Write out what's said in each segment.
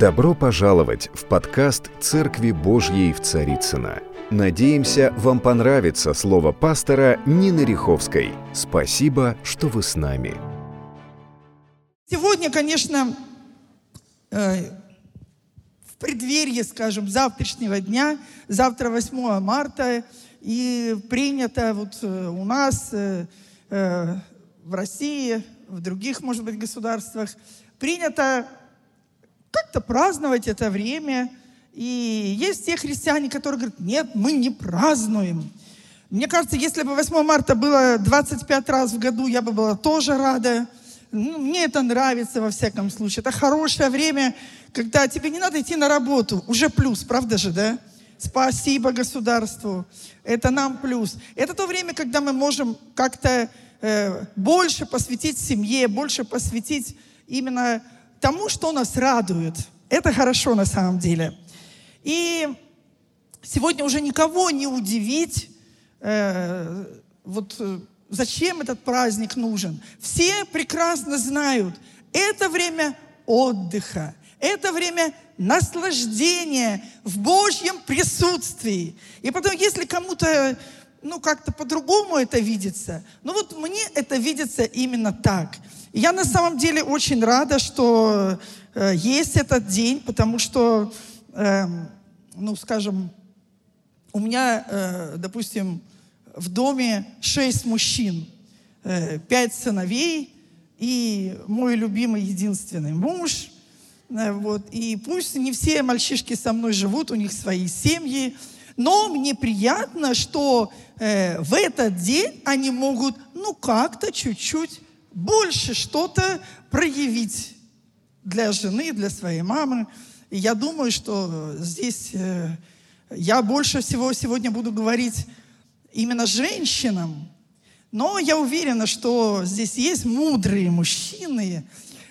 Добро пожаловать в подкаст «Церкви Божьей в Царицына. Надеемся, вам понравится слово пастора Нины Риховской. Спасибо, что вы с нами. Сегодня, конечно, э, в преддверии, скажем, завтрашнего дня, завтра 8 марта, и принято вот э, у нас э, в России, в других, может быть, государствах, принято как-то праздновать это время. И есть те христиане, которые говорят, нет, мы не празднуем. Мне кажется, если бы 8 марта было 25 раз в году, я бы была тоже рада. Ну, мне это нравится во всяком случае. Это хорошее время, когда тебе не надо идти на работу. Уже плюс, правда же, да? Спасибо государству. Это нам плюс. Это то время, когда мы можем как-то э, больше посвятить семье, больше посвятить именно тому, что нас радует. Это хорошо на самом деле. И сегодня уже никого не удивить, э, вот э, зачем этот праздник нужен. Все прекрасно знают, это время отдыха, это время наслаждения в Божьем присутствии. И потом, если кому-то ну, как-то по-другому это видится. Ну, вот мне это видится именно так. Я на самом деле очень рада, что э, есть этот день, потому что, э, ну, скажем, у меня, э, допустим, в доме шесть мужчин, э, пять сыновей и мой любимый единственный муж. Э, вот. И пусть не все мальчишки со мной живут, у них свои семьи, но мне приятно, что э, в этот день они могут, ну, как-то чуть-чуть больше что-то проявить для жены, для своей мамы. И я думаю, что здесь э, я больше всего сегодня буду говорить именно женщинам. Но я уверена, что здесь есть мудрые мужчины.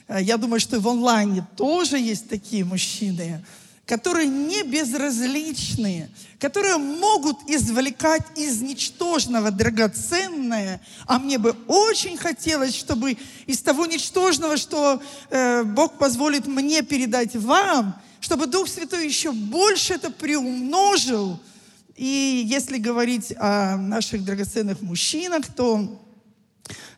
Э, я думаю, что и в онлайне тоже есть такие мужчины, которые не безразличные, которые могут извлекать из ничтожного драгоценное, а мне бы очень хотелось, чтобы из того ничтожного, что э, Бог позволит мне передать вам, чтобы Дух Святой еще больше это приумножил. И если говорить о наших драгоценных мужчинах, то,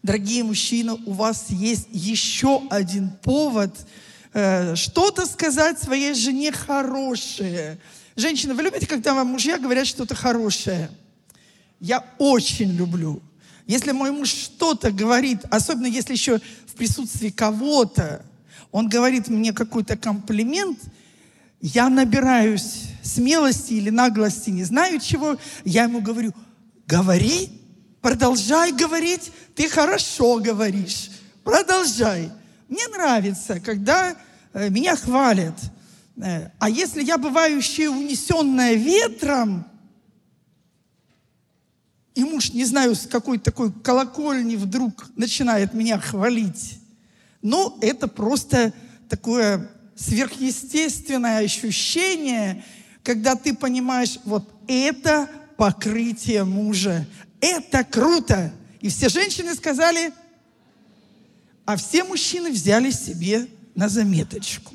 дорогие мужчины, у вас есть еще один повод – Э, что-то сказать своей жене хорошее. Женщина, вы любите, когда вам мужья говорят что-то хорошее? Я очень люблю. Если мой муж что-то говорит, особенно если еще в присутствии кого-то, он говорит мне какой-то комплимент, я набираюсь смелости или наглости, не знаю чего, я ему говорю, говори, продолжай говорить, ты хорошо говоришь, продолжай. Мне нравится, когда э, меня хвалят. Э, а если я бываю еще унесенная ветром, и муж, не знаю, с какой такой колокольни вдруг начинает меня хвалить, но это просто такое сверхъестественное ощущение, когда ты понимаешь, вот это покрытие мужа. Это круто. И все женщины сказали, а все мужчины взяли себе на заметочку.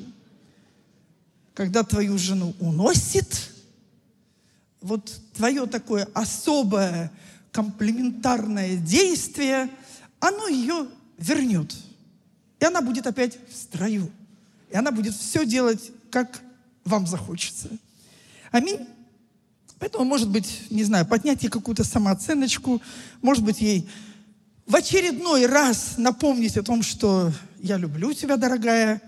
Когда твою жену уносит, вот твое такое особое комплементарное действие, оно ее вернет. И она будет опять в строю. И она будет все делать, как вам захочется. Аминь. Поэтому, может быть, не знаю, поднять ей какую-то самооценочку, может быть, ей в очередной раз напомнить о том, что я люблю тебя, дорогая.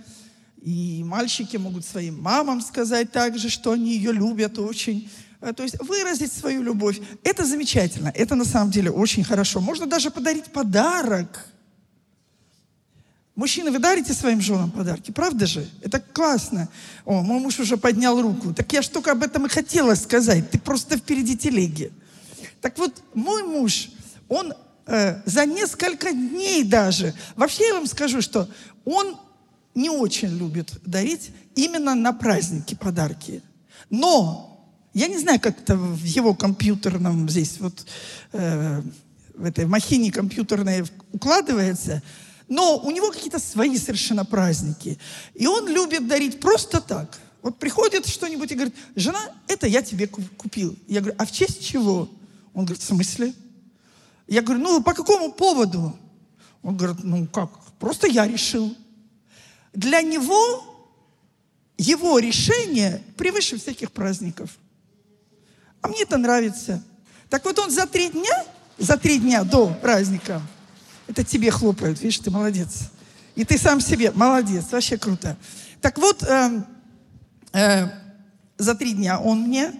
И мальчики могут своим мамам сказать также, что они ее любят очень. Э, то есть выразить свою любовь. Это замечательно. Это на самом деле очень хорошо. Можно даже подарить подарок. Мужчины, вы дарите своим женам подарки, правда же? Это классно. О, мой муж уже поднял руку. Так я ж только об этом и хотела сказать. Ты просто впереди телеги. Так вот, мой муж, он Э, за несколько дней даже. Вообще я вам скажу, что он не очень любит дарить именно на праздники подарки. Но я не знаю, как это в его компьютерном здесь вот э, в этой махине компьютерной укладывается, Но у него какие-то свои совершенно праздники. И он любит дарить просто так. Вот приходит что-нибудь и говорит, жена, это я тебе купил. Я говорю, а в честь чего? Он говорит, в смысле? Я говорю, ну по какому поводу? Он говорит, ну как, просто я решил. Для него его решение превыше всяких праздников. А мне это нравится. Так вот он за три дня, за три дня до праздника, это тебе хлопают, видишь, ты молодец. И ты сам себе, молодец, вообще круто. Так вот, э, э, за три дня он мне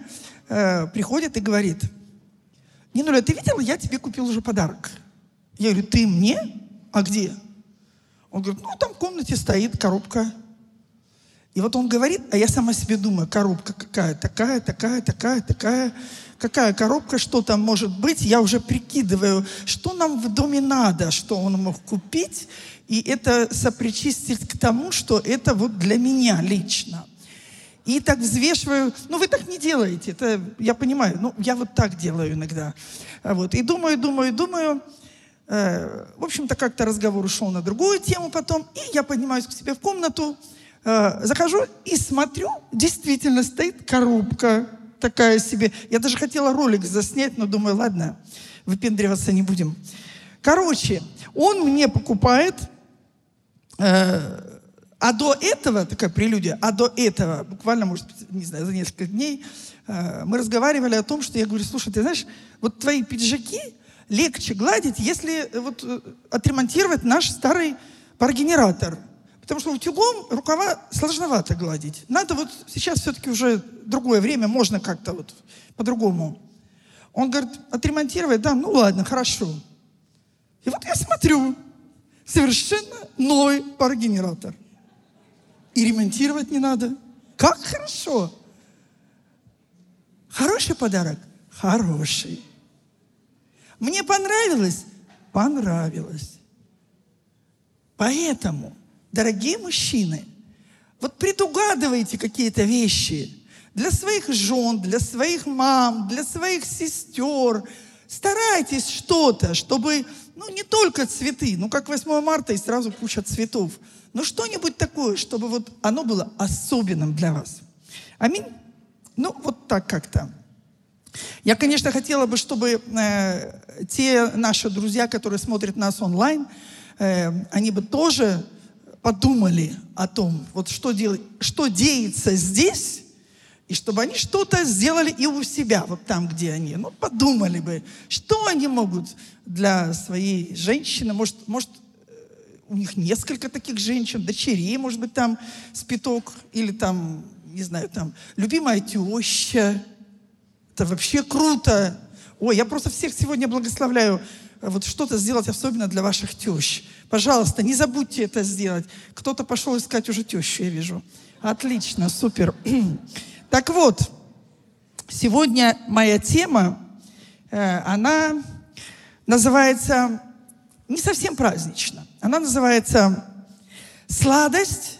э, приходит и говорит, Нинуля, ты видела, я тебе купил уже подарок. Я говорю, ты мне? А где? Он говорит, ну там в комнате стоит коробка. И вот он говорит, а я сама себе думаю, коробка какая, такая, такая, такая, такая, какая коробка, что там может быть, я уже прикидываю, что нам в доме надо, что он мог купить, и это сопричистить к тому, что это вот для меня лично. И так взвешиваю, ну вы так не делаете, это я понимаю, ну я вот так делаю иногда. Вот. И думаю, думаю, думаю, э, в общем-то как-то разговор ушел на другую тему потом, и я поднимаюсь к себе в комнату, Э, захожу и смотрю, действительно стоит коробка такая себе. Я даже хотела ролик заснять, но думаю, ладно, выпендриваться не будем. Короче, он мне покупает, э, а до этого, такая прелюдия, а до этого, буквально, может, не знаю, за несколько дней, э, мы разговаривали о том, что я говорю, слушай, ты знаешь, вот твои пиджаки легче гладить, если вот э, отремонтировать наш старый парогенератор – Потому что утюгом рукава сложновато гладить. Надо вот сейчас все-таки уже другое время, можно как-то вот по-другому. Он говорит, отремонтировать, да, ну ладно, хорошо. И вот я смотрю, совершенно новый парогенератор. И ремонтировать не надо. Как хорошо. Хороший подарок? Хороший. Мне понравилось? Понравилось. Поэтому Дорогие мужчины, вот предугадывайте какие-то вещи для своих жен, для своих мам, для своих сестер. Старайтесь что-то, чтобы, ну, не только цветы, ну, как 8 марта и сразу куча цветов, но что-нибудь такое, чтобы вот оно было особенным для вас. Аминь. Ну, вот так как-то. Я, конечно, хотела бы, чтобы э, те наши друзья, которые смотрят нас онлайн, э, они бы тоже подумали о том, вот что, делать, что деется здесь, и чтобы они что-то сделали и у себя, вот там, где они. Ну, подумали бы, что они могут для своей женщины, может, может у них несколько таких женщин, дочерей, может быть, там спиток, или там, не знаю, там, любимая теща. Это вообще круто. Ой, я просто всех сегодня благословляю вот что-то сделать особенно для ваших тещ. Пожалуйста, не забудьте это сделать. Кто-то пошел искать уже тещу, я вижу. Отлично, супер. Так вот, сегодня моя тема, э, она называется не совсем празднично. Она называется «Сладость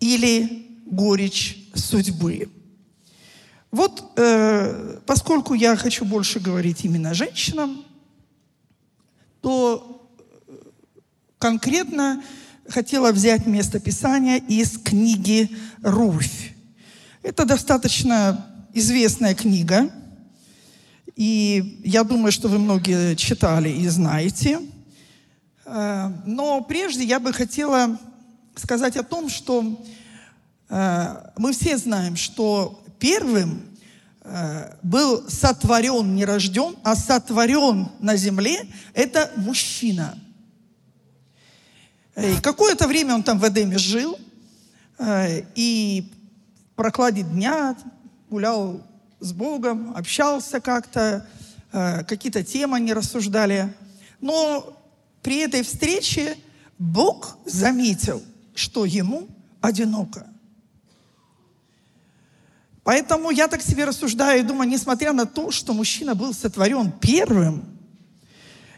или горечь судьбы». Вот, э, поскольку я хочу больше говорить именно женщинам, то конкретно хотела взять место Писания из книги «Руфь». Это достаточно известная книга, и я думаю, что вы многие читали и знаете. Э, но прежде я бы хотела сказать о том, что э, мы все знаем, что первым э, был сотворен, не рожден, а сотворен на земле, это мужчина – какое-то время он там в Эдеме жил, и в прокладе дня гулял с Богом, общался как-то, какие-то темы они рассуждали. Но при этой встрече Бог заметил, что ему одиноко. Поэтому я так себе рассуждаю и думаю, несмотря на то, что мужчина был сотворен первым,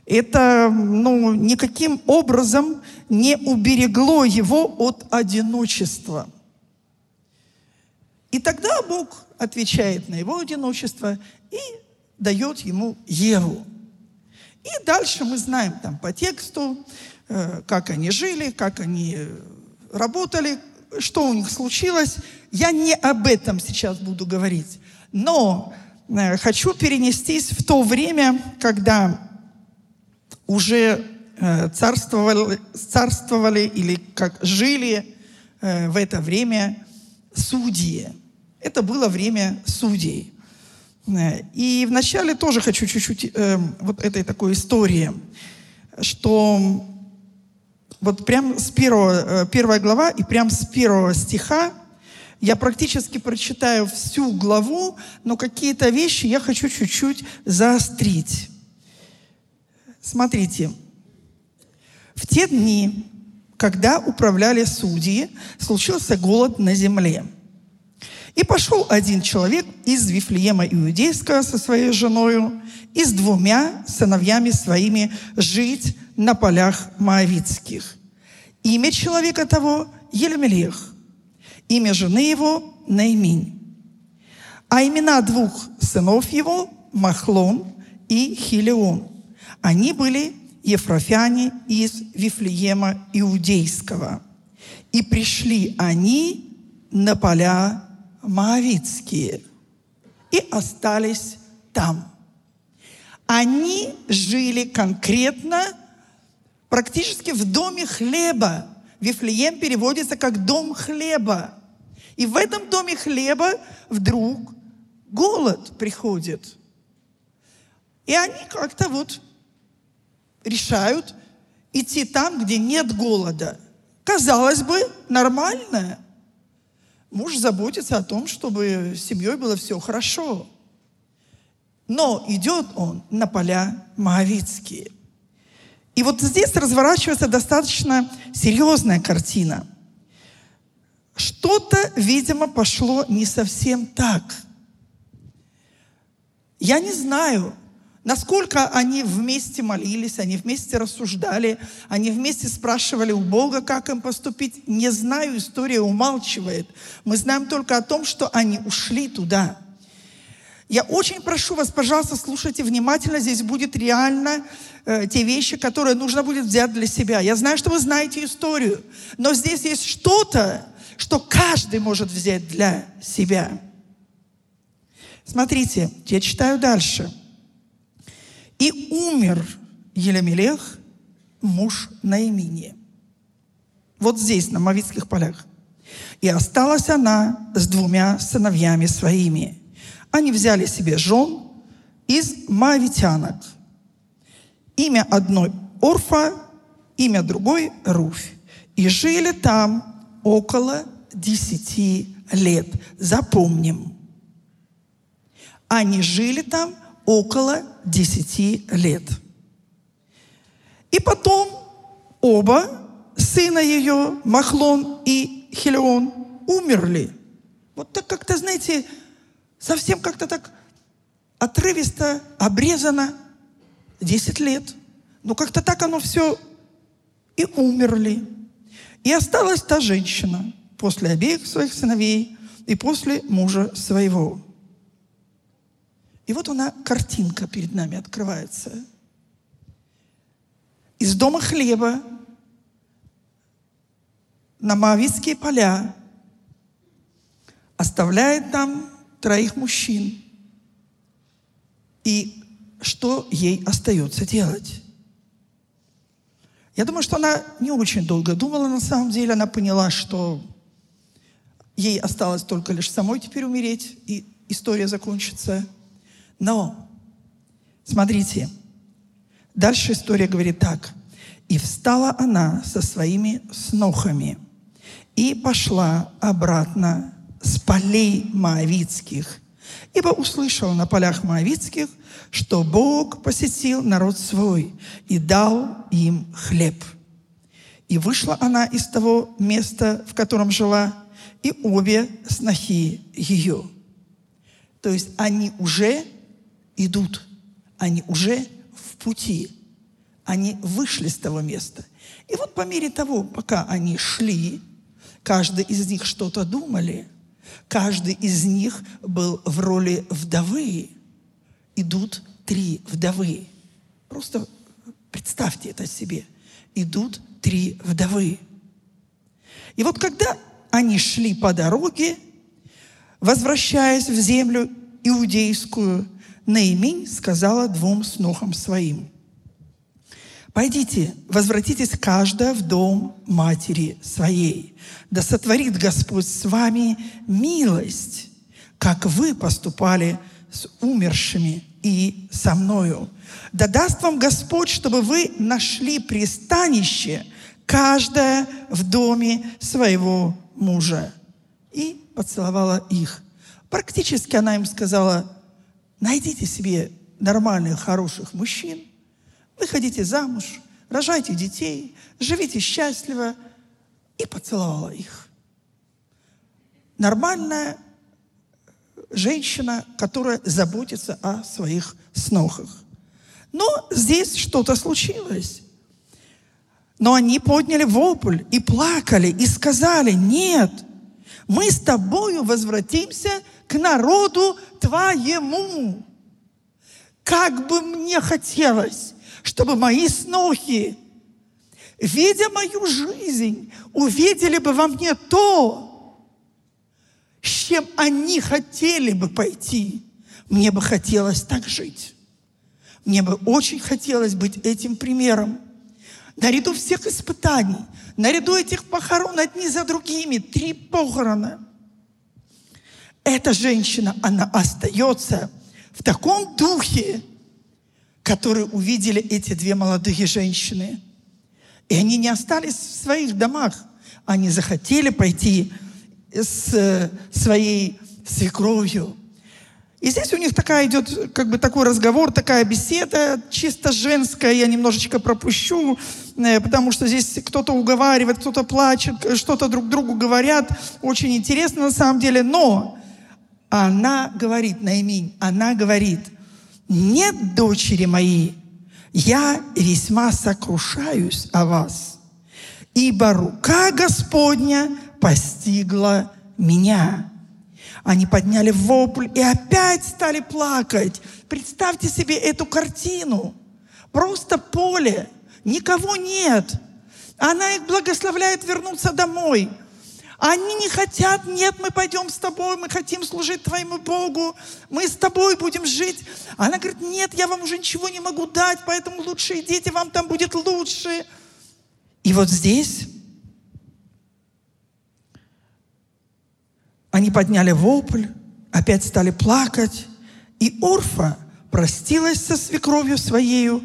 это ну, никаким образом не уберегло его от одиночества. И тогда Бог отвечает на его одиночество и дает ему Еву. И дальше мы знаем там по тексту, э, как они жили, как они работали, что у них случилось. Я не об этом сейчас буду говорить. Но э, хочу перенестись в то время, когда уже э, царствовали, царствовали или как жили в это время судьи. Это было время судей. И вначале тоже хочу чуть-чуть э, вот этой такой истории, что вот прям с первого, э, первая глава и прям с первого стиха я практически прочитаю всю главу, но какие-то вещи я хочу чуть-чуть заострить. Смотрите, в те дни, когда управляли судьи, случился голод на земле. И пошел один человек из Вифлеема Иудейского со своей женою и с двумя сыновьями своими жить на полях Моавицких. Имя человека того – Елемелех, имя жены его – Наиминь. А имена двух сынов его – Махлон и Хилеон. Они были ефрофяне из Вифлеема Иудейского. И пришли они на поля Моавицкие и остались там. Они жили конкретно практически в доме хлеба. Вифлеем переводится как дом хлеба. И в этом доме хлеба вдруг голод приходит. И они как-то вот решают идти там, где нет голода. Казалось бы, нормально. Муж заботится о том, чтобы с семьей было все хорошо. Но идет он на поля Моавицкие. И вот здесь разворачивается достаточно серьезная картина. Что-то, видимо, пошло не совсем так. Я не знаю, Насколько они вместе молились, они вместе рассуждали, они вместе спрашивали у Бога, как им поступить. Не знаю, история умалчивает. Мы знаем только о том, что они ушли туда. Я очень прошу вас, пожалуйста, слушайте внимательно. Здесь будет реально э, те вещи, которые нужно будет взять для себя. Я знаю, что вы знаете историю, но здесь есть что-то, что каждый может взять для себя. Смотрите, я читаю дальше. И умер Елемелех, муж Наимини. Вот здесь, на Мавицких полях. И осталась она с двумя сыновьями своими. Они взяли себе жен из Моавитянок. Имя одной Орфа, имя другой Руфь. И жили там около десяти лет. Запомним. Они жили там около 10 лет. И потом оба сына ее, Махлон и Хелион, умерли. Вот так как-то, знаете, совсем как-то так отрывисто, обрезано. 10 лет. Но как-то так оно все и умерли. И осталась та женщина после обеих своих сыновей и после мужа своего. И вот она, картинка перед нами открывается. Из дома хлеба на Моавицкие поля оставляет там троих мужчин. И что ей остается делать? Я думаю, что она не очень долго думала на самом деле. Она поняла, что ей осталось только лишь самой теперь умереть, и история закончится – но, смотрите, дальше история говорит так. «И встала она со своими снохами и пошла обратно с полей Моавицких, ибо услышала на полях Моавицких, что Бог посетил народ свой и дал им хлеб. И вышла она из того места, в котором жила, и обе снохи ее». То есть они уже идут. Они уже в пути. Они вышли с того места. И вот по мере того, пока они шли, каждый из них что-то думали, каждый из них был в роли вдовы. Идут три вдовы. Просто представьте это себе. идут три вдовы. И вот когда они шли по дороге, возвращаясь в землю иудейскую, Наимень сказала двум снохам своим, «Пойдите, возвратитесь каждая в дом матери своей, да сотворит Господь с вами милость, как вы поступали с умершими и со мною. Да даст вам Господь, чтобы вы нашли пристанище, каждая в доме своего мужа». И поцеловала их. Практически она им сказала, найдите себе нормальных, хороших мужчин, выходите замуж, рожайте детей, живите счастливо. И поцеловала их. Нормальная женщина, которая заботится о своих снохах. Но здесь что-то случилось. Но они подняли вопль и плакали, и сказали, нет, мы с тобою возвратимся к народу твоему. Как бы мне хотелось, чтобы мои снохи, видя мою жизнь, увидели бы во мне то, с чем они хотели бы пойти. Мне бы хотелось так жить. Мне бы очень хотелось быть этим примером наряду всех испытаний, наряду этих похорон одни за другими, три похорона, эта женщина, она остается в таком духе, который увидели эти две молодые женщины. И они не остались в своих домах. Они захотели пойти с э, своей свекровью и здесь у них такая идет, как бы такой разговор, такая беседа, чисто женская, я немножечко пропущу, э, потому что здесь кто-то уговаривает, кто-то плачет, что-то друг другу говорят. Очень интересно на самом деле, но она говорит, Наиминь, она говорит, нет, дочери мои, я весьма сокрушаюсь о вас, ибо рука Господня постигла меня. Они подняли вопль и опять стали плакать. Представьте себе эту картину. Просто поле, никого нет. Она их благословляет вернуться домой. Они не хотят, нет, мы пойдем с тобой, мы хотим служить твоему Богу, мы с тобой будем жить. Она говорит, нет, я вам уже ничего не могу дать, поэтому лучше идите, вам там будет лучше. И вот здесь Они подняли вопль, опять стали плакать, и Орфа простилась со свекровью своею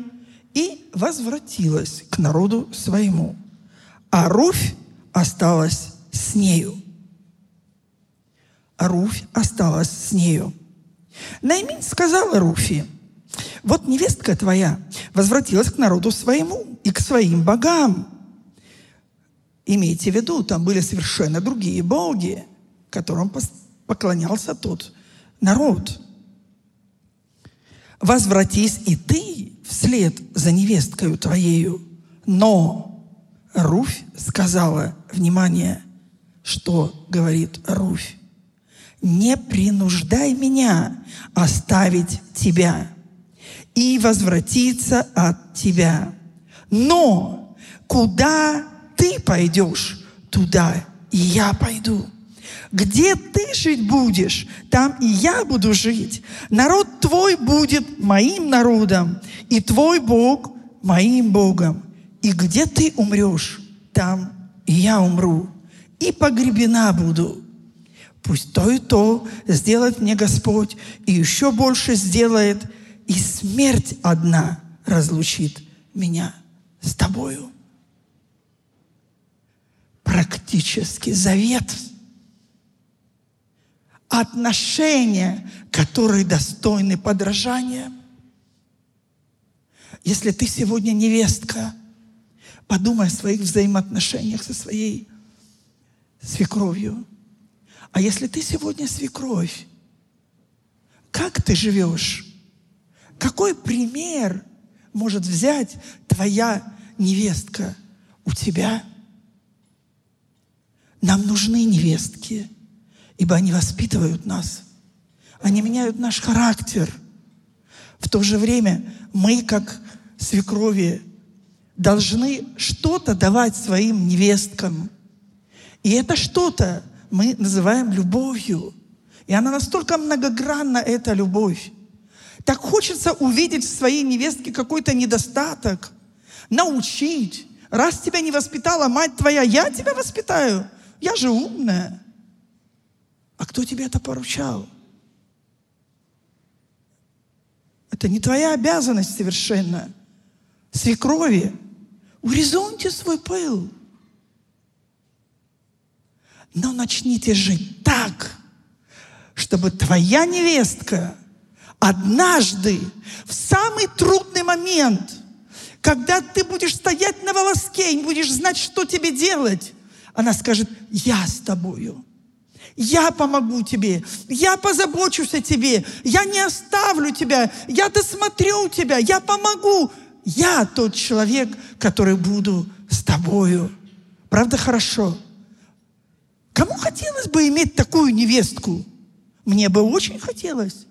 и возвратилась к народу своему. А Руфь осталась с нею. А Руфь осталась с нею. Наймин сказала Руфи, вот невестка твоя возвратилась к народу своему и к своим богам. Имейте в виду, там были совершенно другие боги которым поклонялся тот народ. Возвратись и ты вслед за невесткою твоею. Но Руфь сказала, внимание, что говорит Руфь. Не принуждай меня оставить тебя и возвратиться от тебя. Но куда ты пойдешь, туда и я пойду. Где ты жить будешь, там и я буду жить. Народ твой будет моим народом, и твой Бог моим Богом. И где ты умрешь, там и я умру, и погребена буду. Пусть то и то сделает мне Господь, и еще больше сделает, и смерть одна разлучит меня с тобою. Практически завет – отношения, которые достойны подражания. Если ты сегодня невестка, подумай о своих взаимоотношениях со своей свекровью. А если ты сегодня свекровь, как ты живешь? Какой пример может взять твоя невестка у тебя? Нам нужны невестки – ибо они воспитывают нас. Они меняют наш характер. В то же время мы, как свекрови, должны что-то давать своим невесткам. И это что-то мы называем любовью. И она настолько многогранна, эта любовь. Так хочется увидеть в своей невестке какой-то недостаток, научить. Раз тебя не воспитала мать твоя, я тебя воспитаю. Я же умная. А кто тебе это поручал? Это не твоя обязанность совершенно. Свекрови, урезоньте свой пыл. Но начните жить так, чтобы твоя невестка однажды, в самый трудный момент, когда ты будешь стоять на волоске и не будешь знать, что тебе делать, она скажет, я с тобою. Я помогу тебе, я позабочусь о тебе, я не оставлю тебя, я досмотрю тебя, я помогу. Я тот человек, который буду с тобою. Правда, хорошо? Кому хотелось бы иметь такую невестку? Мне бы очень хотелось.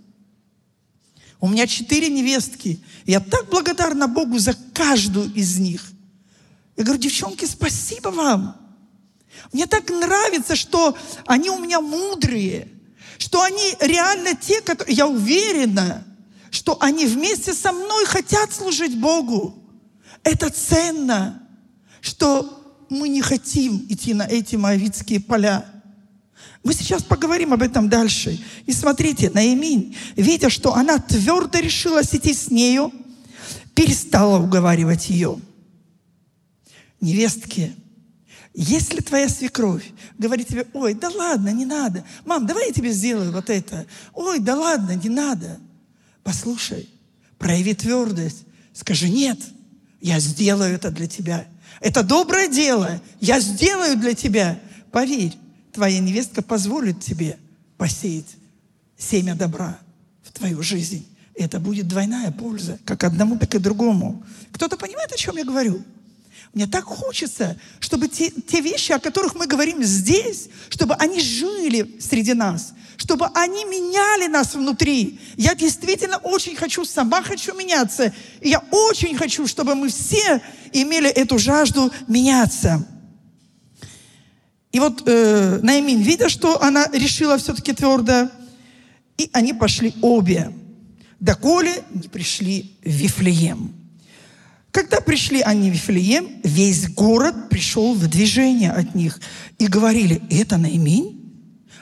У меня четыре невестки. Я так благодарна Богу за каждую из них. Я говорю, девчонки, спасибо вам. Мне так нравится, что они у меня мудрые, что они реально те, которые, я уверена, что они вместе со мной хотят служить Богу. Это ценно, что мы не хотим идти на эти моавитские поля. Мы сейчас поговорим об этом дальше. И смотрите, Наиминь, видя, что она твердо решила идти с нею, перестала уговаривать ее. Невестки, если твоя свекровь говорит тебе, ой, да ладно, не надо. Мам, давай я тебе сделаю вот это. Ой, да ладно, не надо. Послушай, прояви твердость. Скажи, нет, я сделаю это для тебя. Это доброе дело. Я сделаю для тебя. Поверь, твоя невестка позволит тебе посеять семя добра в твою жизнь. Это будет двойная польза, как одному, так и другому. Кто-то понимает, о чем я говорю? Мне так хочется, чтобы те, те вещи, о которых мы говорим здесь, чтобы они жили среди нас, чтобы они меняли нас внутри. Я действительно очень хочу, сама хочу меняться. И я очень хочу, чтобы мы все имели эту жажду меняться. И вот э, Наимин, видя, что она решила все-таки твердо, и они пошли обе, доколе не пришли в Вифлеем. Когда пришли они в Вифлеем, весь город пришел в движение от них и говорили, это Наимень?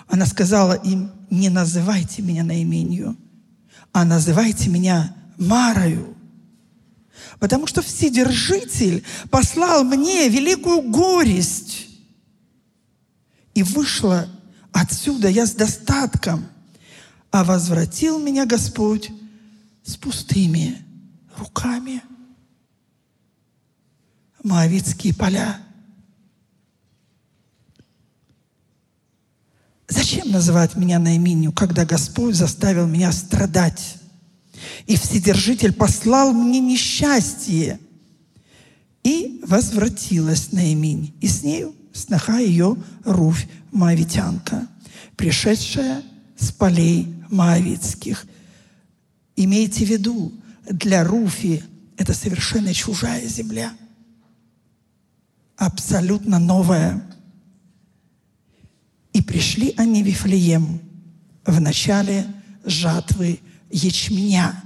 Она сказала им, не называйте меня Наименью, а называйте меня Марою. Потому что Вседержитель послал мне великую горесть. И вышла отсюда я с достатком, а возвратил меня Господь с пустыми руками. Моавитские поля. Зачем называть меня наименью, когда Господь заставил меня страдать? И Вседержитель послал мне несчастье. И возвратилась Наиминь, и с нею сноха ее Руфь Моавитянка, пришедшая с полей Моавитских. Имейте в виду, для Руфи это совершенно чужая земля – абсолютно новое. И пришли они в Вифлеем в начале жатвы ячменя.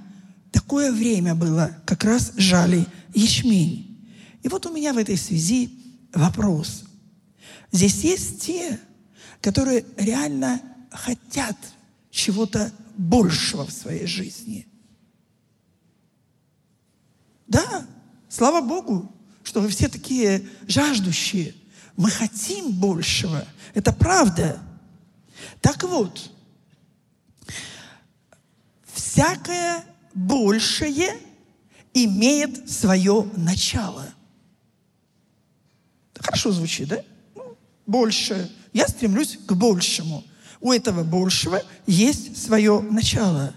Такое время было, как раз жали ячмень. И вот у меня в этой связи вопрос. Здесь есть те, которые реально хотят чего-то большего в своей жизни. Да, слава Богу, что вы все такие жаждущие. Мы хотим большего. Это правда. Так вот, всякое большее имеет свое начало. Хорошо звучит, да? Ну, больше. Я стремлюсь к большему. У этого большего есть свое начало.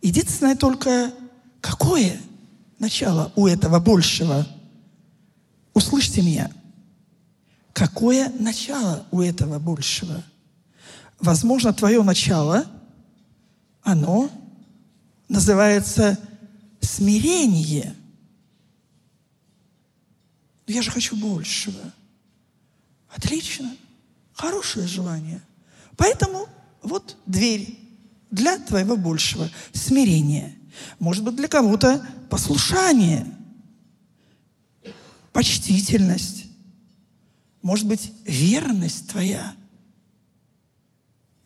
Единственное только, какое начало у этого большего – Услышьте меня. Какое начало у этого большего? Возможно, твое начало, оно называется смирение. Но я же хочу большего. Отлично. Хорошее желание. Поэтому вот дверь для твоего большего. Смирение. Может быть, для кого-то послушание. Почтительность. Может быть, верность твоя.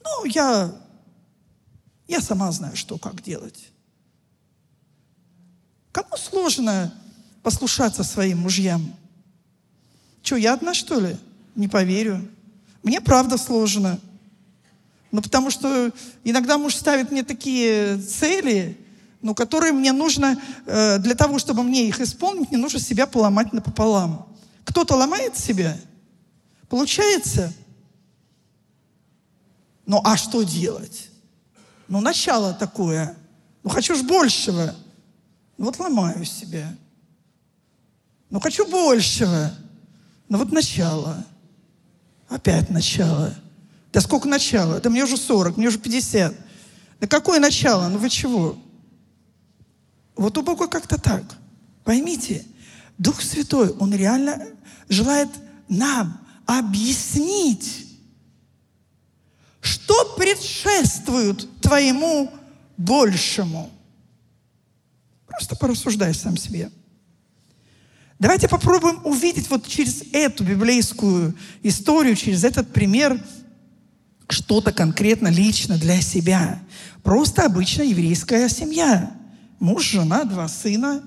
Ну, я, я сама знаю, что, как делать. Кому сложно послушаться своим мужьям? Что, я одна, что ли? Не поверю. Мне правда сложно. Ну, потому что иногда муж ставит мне такие цели, ну, которые мне нужно, э, для того, чтобы мне их исполнить, мне нужно себя поломать напополам. Кто-то ломает себя, получается. Ну, а что делать? Ну, начало такое. Ну, хочу ж большего. Ну, вот ломаю себя. Ну, хочу большего. Ну, вот начало. Опять начало. Да сколько начала? Да мне уже 40, мне уже 50. Да какое начало? Ну вы чего? Вот у Бога как-то так. Поймите, Дух Святой, Он реально желает нам объяснить, что предшествует твоему большему. Просто порассуждай сам себе. Давайте попробуем увидеть вот через эту библейскую историю, через этот пример – что-то конкретно лично для себя. Просто обычная еврейская семья. Муж, жена, два сына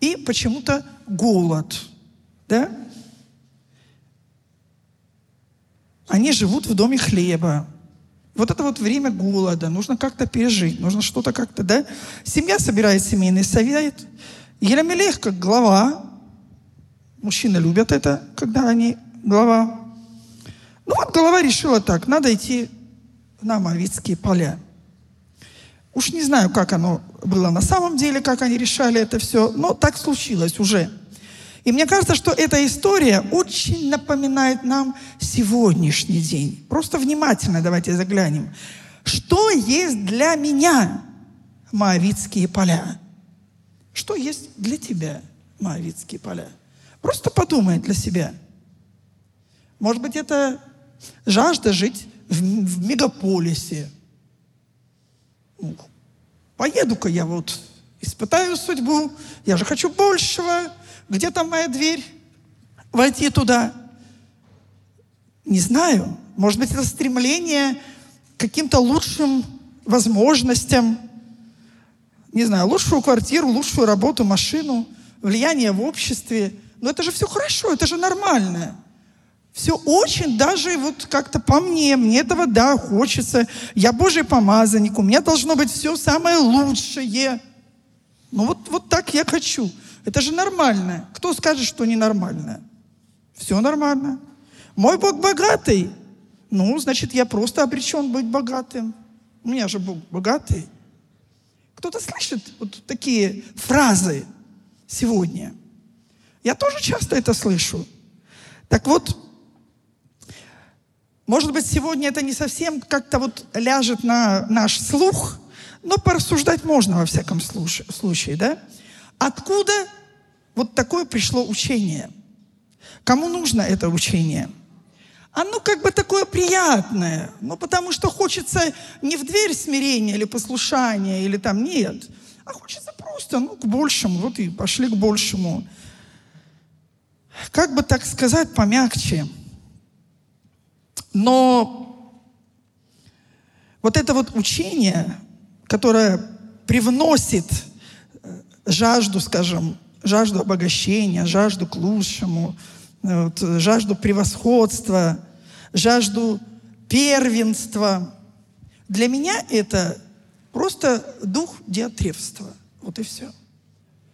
и почему-то голод. Да? Они живут в доме хлеба. Вот это вот время голода. Нужно как-то пережить. Нужно что-то как-то, да? Семья собирает семейный совет. Еремелех как глава. Мужчины любят это, когда они глава. Ну вот голова решила так, надо идти на Моавицкие поля. Уж не знаю, как оно было на самом деле, как они решали это все, но так случилось уже. И мне кажется, что эта история очень напоминает нам сегодняшний день. Просто внимательно давайте заглянем. Что есть для меня Моавицкие поля? Что есть для тебя Моавицкие поля? Просто подумай для себя. Может быть, это жажда жить в, в мегаполисе. Ну, поеду-ка я вот, испытаю судьбу, я же хочу большего. Где там моя дверь? Войти туда. Не знаю. Может быть, это стремление к каким-то лучшим возможностям. Не знаю, лучшую квартиру, лучшую работу, машину, влияние в обществе. Но это же все хорошо, это же нормально. Все очень даже вот как-то по мне, мне этого, да, хочется. Я Божий помазанник, у меня должно быть все самое лучшее. Ну вот, вот так я хочу. Это же нормально. Кто скажет, что ненормально? Все нормально. Мой Бог богатый. Ну, значит, я просто обречен быть богатым. У меня же Бог богатый. Кто-то слышит вот такие фразы сегодня. Я тоже часто это слышу. Так вот, может быть, сегодня это не совсем как-то вот ляжет на наш слух, но порассуждать можно во всяком случае, да? Откуда вот такое пришло учение? Кому нужно это учение? Оно как бы такое приятное, ну потому что хочется не в дверь смирения или послушания, или там нет, а хочется просто, ну, к большему, вот и пошли к большему. Как бы так сказать помягче – но вот это вот учение, которое привносит э, жажду, скажем, жажду обогащения, жажду к лучшему, э, вот, жажду превосходства, жажду первенства. Для меня это просто дух диатревства. Вот и все.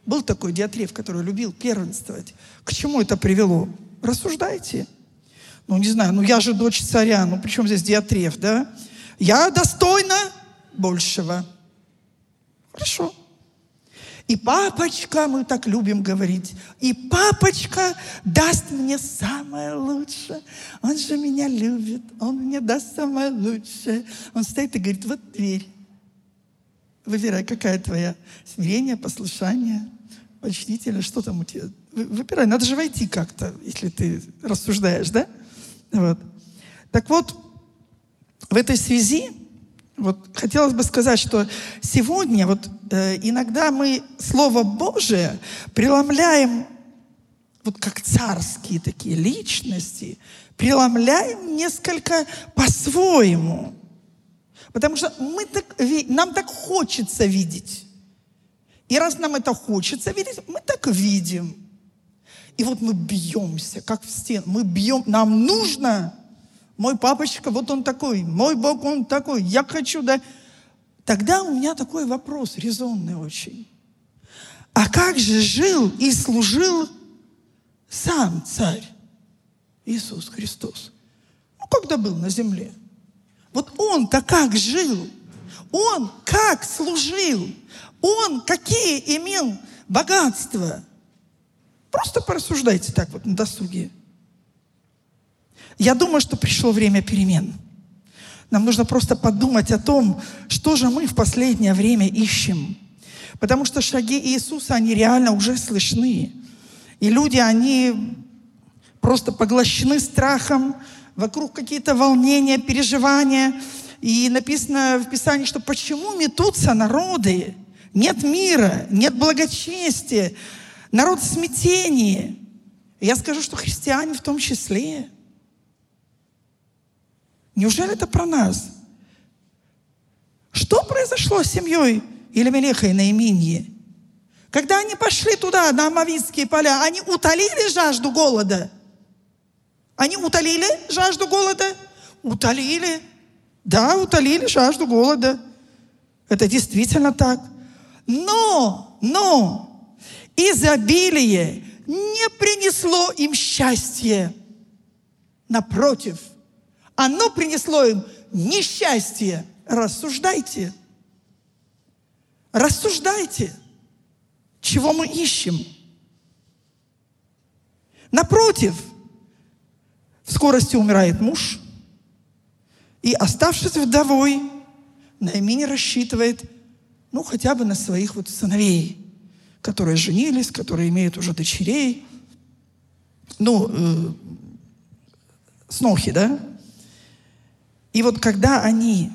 Был такой диатрев, который любил первенствовать. К чему это привело? Рассуждайте. Ну, не знаю, ну я же дочь царя, ну при чем здесь Диатреф, да? Я достойна большего. Хорошо. И папочка, мы так любим говорить, и папочка даст мне самое лучшее. Он же меня любит, он мне даст самое лучшее. Он стоит и говорит, вот дверь. Выбирай, какая твоя смирение, послушание, почтительность, что там у тебя выбирай, надо же войти как-то, если ты рассуждаешь, да? Вот. Так вот, в этой связи вот хотелось бы сказать, что сегодня вот э, иногда мы Слово Божие преломляем вот как царские такие личности, преломляем несколько по-своему. Потому что мы так, нам так хочется видеть. И раз нам это хочется видеть, мы так видим. И вот мы бьемся, как в стену. Мы бьем, нам нужно. Мой папочка, вот он такой. Мой Бог, он такой. Я хочу, да. Тогда у меня такой вопрос, резонный очень. А как же жил и служил сам царь Иисус Христос? Ну, когда был на земле. Вот он-то как жил? Он как служил? Он какие имел богатства? Просто порассуждайте так вот на досуге. Я думаю, что пришло время перемен. Нам нужно просто подумать о том, что же мы в последнее время ищем. Потому что шаги Иисуса, они реально уже слышны. И люди, они просто поглощены страхом, вокруг какие-то волнения, переживания. И написано в Писании, что почему метутся народы? Нет мира, нет благочестия, народ в смятении. Я скажу, что христиане в том числе. Неужели это про нас? Что произошло с семьей Илемелеха и Наиминьи? Когда они пошли туда, на Амавитские поля, они утолили жажду голода? Они утолили жажду голода? Утолили. Да, утолили жажду голода. Это действительно так. Но, но, изобилие не принесло им счастье. Напротив, оно принесло им несчастье. Рассуждайте. Рассуждайте. Чего мы ищем? Напротив, в скорости умирает муж, и, оставшись вдовой, Наимини рассчитывает, ну, хотя бы на своих вот сыновей – которые женились, которые имеют уже дочерей. Ну, э, снохи, да? И вот когда они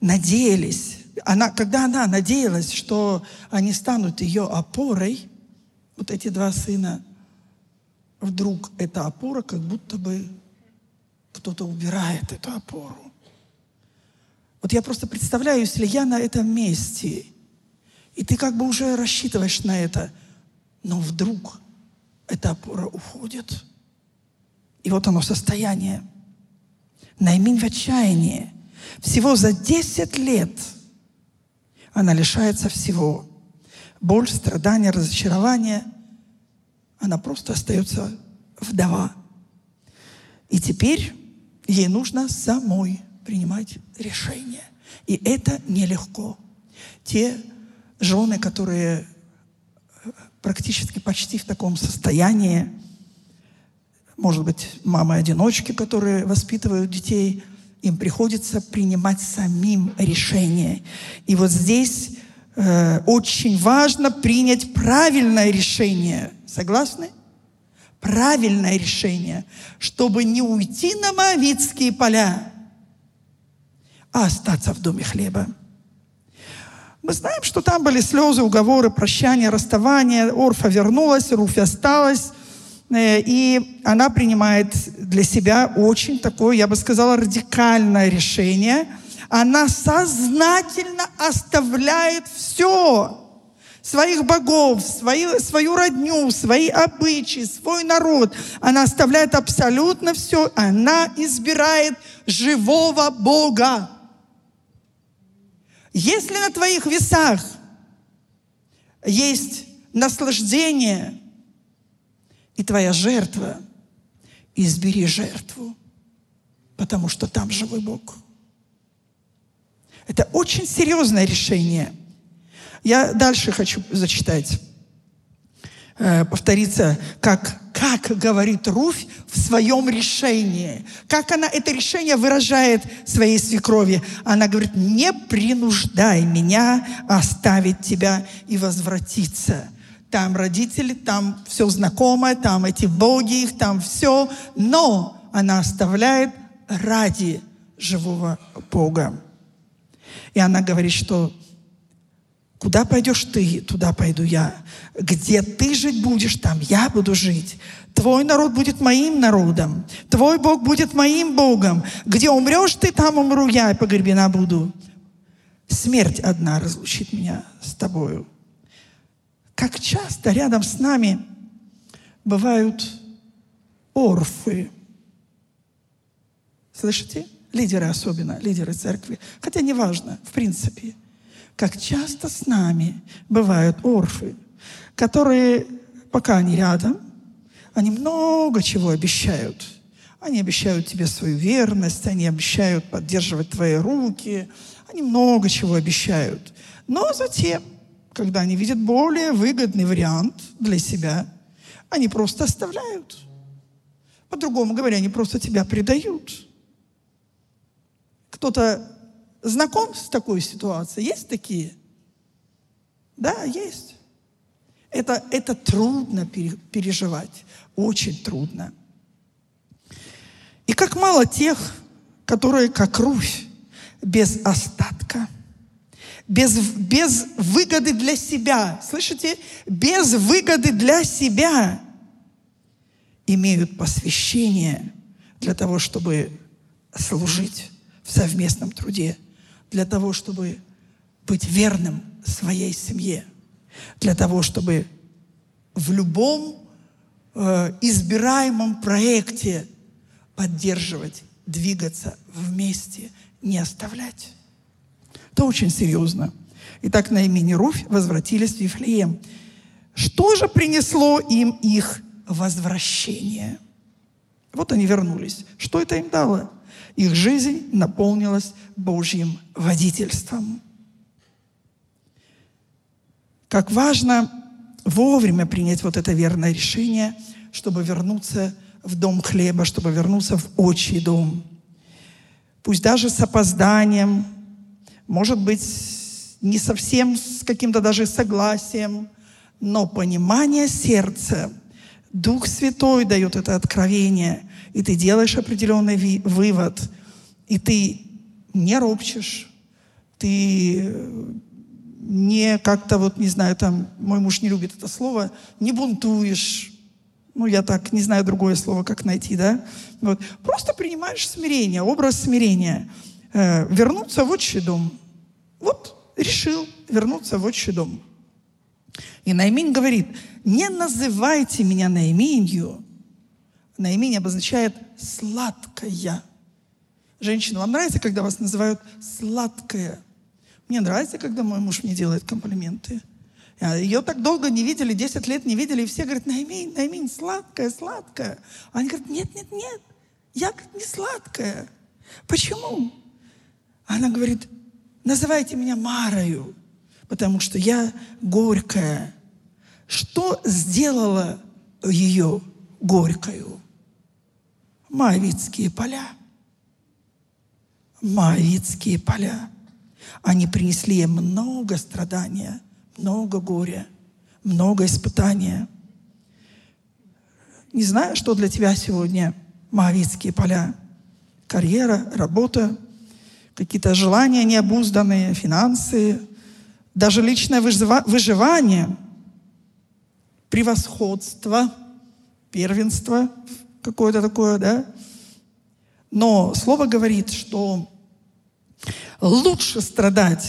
надеялись, она, когда она надеялась, что они станут ее опорой, вот эти два сына, вдруг эта опора как будто бы кто-то убирает эту опору. Вот я просто представляю, если я на этом месте, и ты как бы уже рассчитываешь на это. Но вдруг эта опора уходит. И вот оно состояние. Найминь в отчаянии. Всего за 10 лет она лишается всего. Боль, страдания, разочарование. Она просто остается вдова. И теперь ей нужно самой принимать решение. И это нелегко. Те жены, которые э, практически почти в таком состоянии, может быть, мамы-одиночки, которые воспитывают детей, им приходится принимать самим решение. И вот здесь э, очень важно принять правильное решение. Согласны? Правильное решение, чтобы не уйти на Моавитские поля, а остаться в доме хлеба. Мы знаем, что там были слезы, уговоры, прощания, расставания. Орфа вернулась, Руфи осталась. Э, и она принимает для себя очень такое, я бы сказала, радикальное решение. Она сознательно оставляет все своих богов, свои, свою родню, свои обычаи, свой народ. Она оставляет абсолютно все. Она избирает живого Бога. Если на твоих весах есть наслаждение и твоя жертва, избери жертву, потому что там живой Бог. Это очень серьезное решение. Я дальше хочу зачитать, э, повториться, как как говорит Руфь в своем решении. Как она это решение выражает своей свекрови. Она говорит, не принуждай меня оставить тебя и возвратиться. там родители, там все знакомое, там эти боги их, там все. Но она оставляет ради живого Бога. И она говорит, что куда пойдешь ты, туда пойду я. Где ты жить будешь, там я буду жить. Твой народ будет моим народом. Твой Бог будет моим Богом. Где умрешь ты, там умру я и погребена буду. Смерть одна разлучит меня с тобою. Как часто рядом с нами бывают орфы. Слышите? Лидеры особенно, лидеры церкви. Хотя неважно, в принципе. Как часто с нами бывают орфы, которые, пока они рядом, они много чего обещают. Они обещают тебе свою верность, они обещают поддерживать твои руки, они много чего обещают. Но затем, когда они видят более выгодный вариант для себя, они просто оставляют. По-другому говоря, они просто тебя предают. Кто-то знаком с такой ситуацией? Есть такие? Да, есть. Это, это трудно переживать, очень трудно. И как мало тех, которые как Русь, без остатка, без, без выгоды для себя, слышите? Без выгоды для себя имеют посвящение для того, чтобы служить в совместном труде, для того, чтобы быть верным своей семье, для того, чтобы в любом э, избираемом проекте поддерживать, двигаться вместе, не оставлять. Это очень серьезно. Итак, на имени Руфь возвратились в Вифлеем. Что же принесло им их возвращение? Вот они вернулись. Что это им дало? Их жизнь наполнилась Божьим водительством. Как важно вовремя принять вот это верное решение, чтобы вернуться в дом хлеба, чтобы вернуться в отчий дом. Пусть даже с опозданием, может быть, не совсем с каким-то даже согласием, но понимание сердца, Дух Святой дает это откровение, и ты делаешь определенный вывод, и ты не ропчешь, ты не как-то вот, не знаю, там, мой муж не любит это слово, не бунтуешь, ну, я так не знаю другое слово, как найти, да? Вот. Просто принимаешь смирение, образ смирения. Э, вернуться в отчий дом. Вот решил вернуться в отчий дом. И Наимин говорит, не называйте меня Наиминью. Наиминь обозначает сладкая. Женщина, вам нравится, когда вас называют сладкая? Мне нравится, когда мой муж мне делает комплименты. А Ее так долго не видели, 10 лет не видели, и все говорят, Наиминь, Наиминь, сладкая, сладкая. А они говорят, нет, нет, нет, я говорит, не сладкая. Почему? Она говорит, называйте меня Марою, потому что я горькая. Что сделало ее горькою? Моавитские поля. Моавитские поля. Они принесли ей много страдания, много горя, много испытания. Не знаю, что для тебя сегодня Моавитские поля. Карьера, работа, какие-то желания необузданные, финансы, даже личное выживание, превосходство, первенство какое-то такое, да? Но Слово говорит, что лучше страдать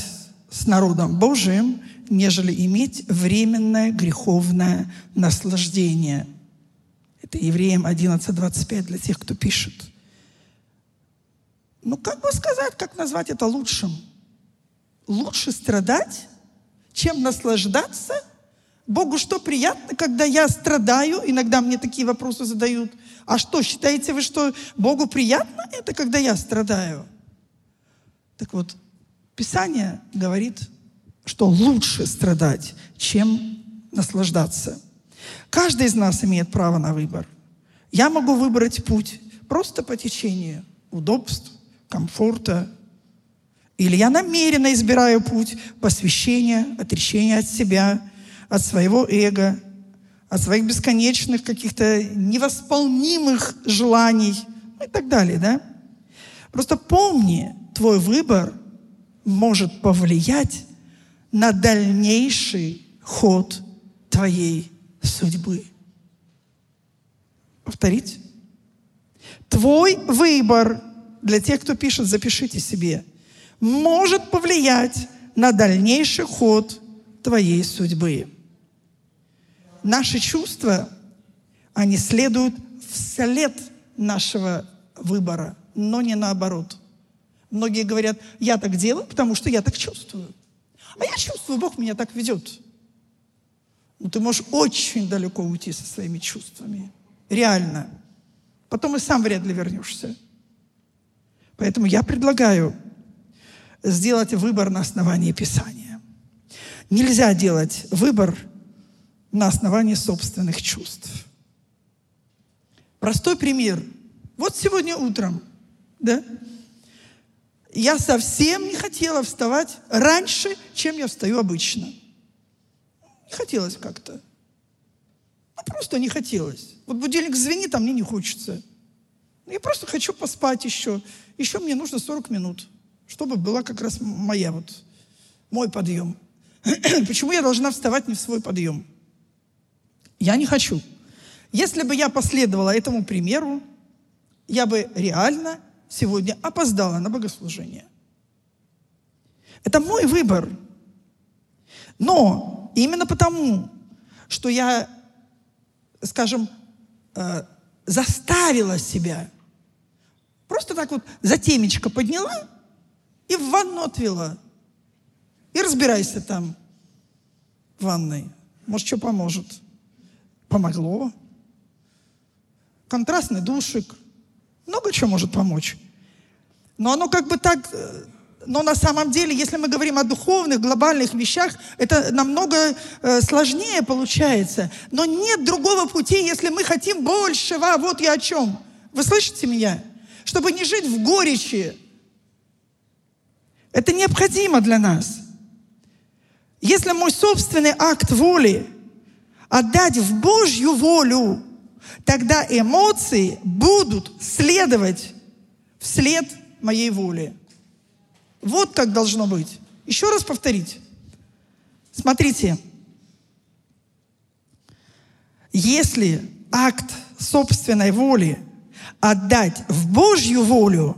с народом Божиим, нежели иметь временное греховное наслаждение. Это Евреям 11.25 для тех, кто пишет. Ну, как бы сказать, как назвать это лучшим? Лучше страдать, чем наслаждаться? Богу что приятно, когда я страдаю? Иногда мне такие вопросы задают. А что, считаете вы, что Богу приятно это, когда я страдаю? Так вот, Писание говорит, что лучше страдать, чем наслаждаться. Каждый из нас имеет право на выбор. Я могу выбрать путь просто по течению удобств, комфорта. Или я намеренно избираю путь посвящения, отречения от себя, от своего эго, от своих бесконечных каких-то невосполнимых желаний ну и так далее, да? Просто помни, твой выбор может повлиять на дальнейший ход твоей судьбы. Повторить. Твой выбор, для тех, кто пишет, запишите себе, может повлиять на дальнейший ход твоей судьбы. Наши чувства, они следуют вслед нашего выбора, но не наоборот. Многие говорят, я так делаю, потому что я так чувствую. А я чувствую, Бог меня так ведет. Но ты можешь очень далеко уйти со своими чувствами. Реально. Потом и сам вряд ли вернешься. Поэтому я предлагаю сделать выбор на основании Писания. Нельзя делать выбор на основании собственных чувств. Простой пример. Вот сегодня утром, да, я совсем не хотела вставать раньше, чем я встаю обычно. Не хотелось как-то. Ну, просто не хотелось. Вот будильник звенит, а мне не хочется. Я просто хочу поспать еще. Еще мне нужно 40 минут, чтобы была как раз моя вот, мой подъем. Почему я должна вставать не в свой подъем? Я не хочу. Если бы я последовала этому примеру, я бы реально сегодня опоздала на богослужение. Это мой выбор. Но именно потому, что я, скажем, э, заставила себя, просто так вот за темечко подняла и в ванну отвела. И разбирайся там в ванной. Может, что поможет. Помогло. Контрастный душик. Много чего может помочь. Но оно как бы так... Э, но на самом деле, если мы говорим о духовных, глобальных вещах, это намного э, сложнее получается. Но нет другого пути, если мы хотим большего. Вот я о чем. Вы слышите меня? Чтобы не жить в горечи. Это необходимо для нас. Если мой собственный акт воли отдать в Божью волю, тогда эмоции будут следовать вслед моей воле. Вот как должно быть. Еще раз повторить. Смотрите, если акт собственной воли отдать в Божью волю,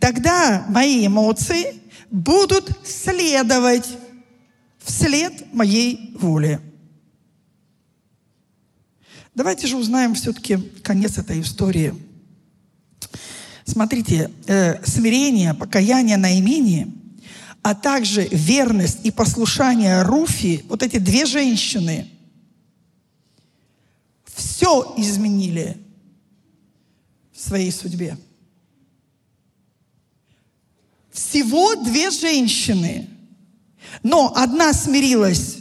тогда мои эмоции будут следовать вслед моей воле. Давайте же узнаем все-таки конец этой истории – Смотрите, э, смирение, покаяние на имени, а также верность и послушание Руфи, вот эти две женщины, все изменили в своей судьбе. Всего две женщины. Но одна смирилась,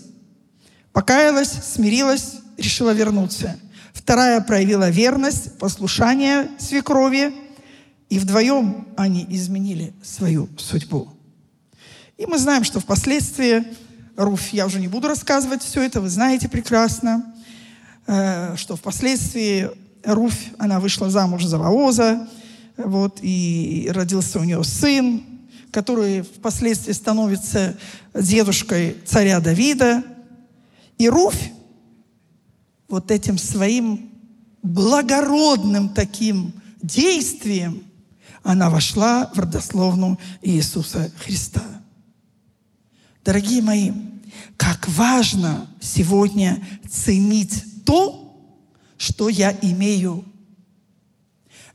покаялась, смирилась, решила вернуться. Вторая проявила верность, послушание свекрови – и вдвоем они изменили свою судьбу. И мы знаем, что впоследствии Руф, я уже не буду рассказывать все это, вы знаете прекрасно, э, что впоследствии Руф, она вышла замуж за Ваоза, вот, и родился у нее сын, который впоследствии становится дедушкой царя Давида. И Руфь вот этим своим благородным таким действием она вошла в родословную Иисуса Христа. Дорогие мои, как важно сегодня ценить то, что я имею.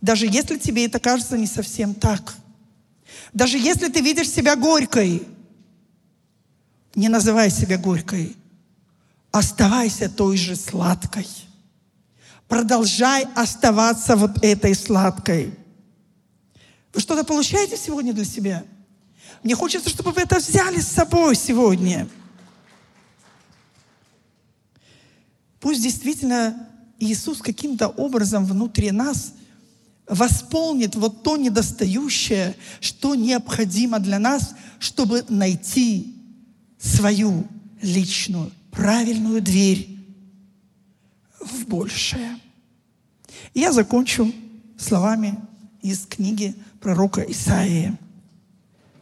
Даже если тебе это кажется не совсем так. Даже если ты видишь себя горькой, не называй себя горькой. Оставайся той же сладкой. Продолжай оставаться вот этой сладкой. Вы что-то получаете сегодня для себя? Мне хочется, чтобы вы это взяли с собой сегодня. Пусть действительно Иисус каким-то образом внутри нас восполнит вот то недостающее, что необходимо для нас, чтобы найти свою личную правильную дверь в большее. Я закончу словами из книги пророка Исаии.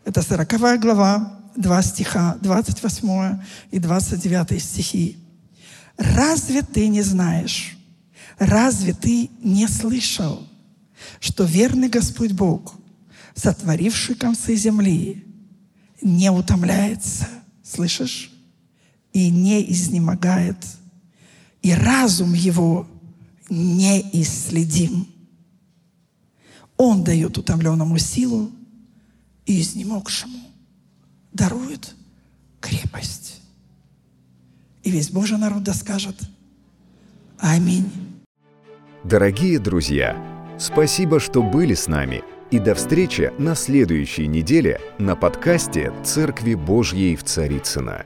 Это 40 глава, 2 стиха, 28 и 29 стихи. «Разве ты не знаешь, разве ты не слышал, что верный Господь Бог, сотворивший концы земли, не утомляется, слышишь, и не изнемогает, и разум его неисследим. Он дает утомленному силу, и изнемогшему дарует крепость. И весь Божий народ да скажет Аминь. Дорогие друзья, спасибо, что были с нами. И до встречи на следующей неделе на подкасте «Церкви Божьей в Царицына.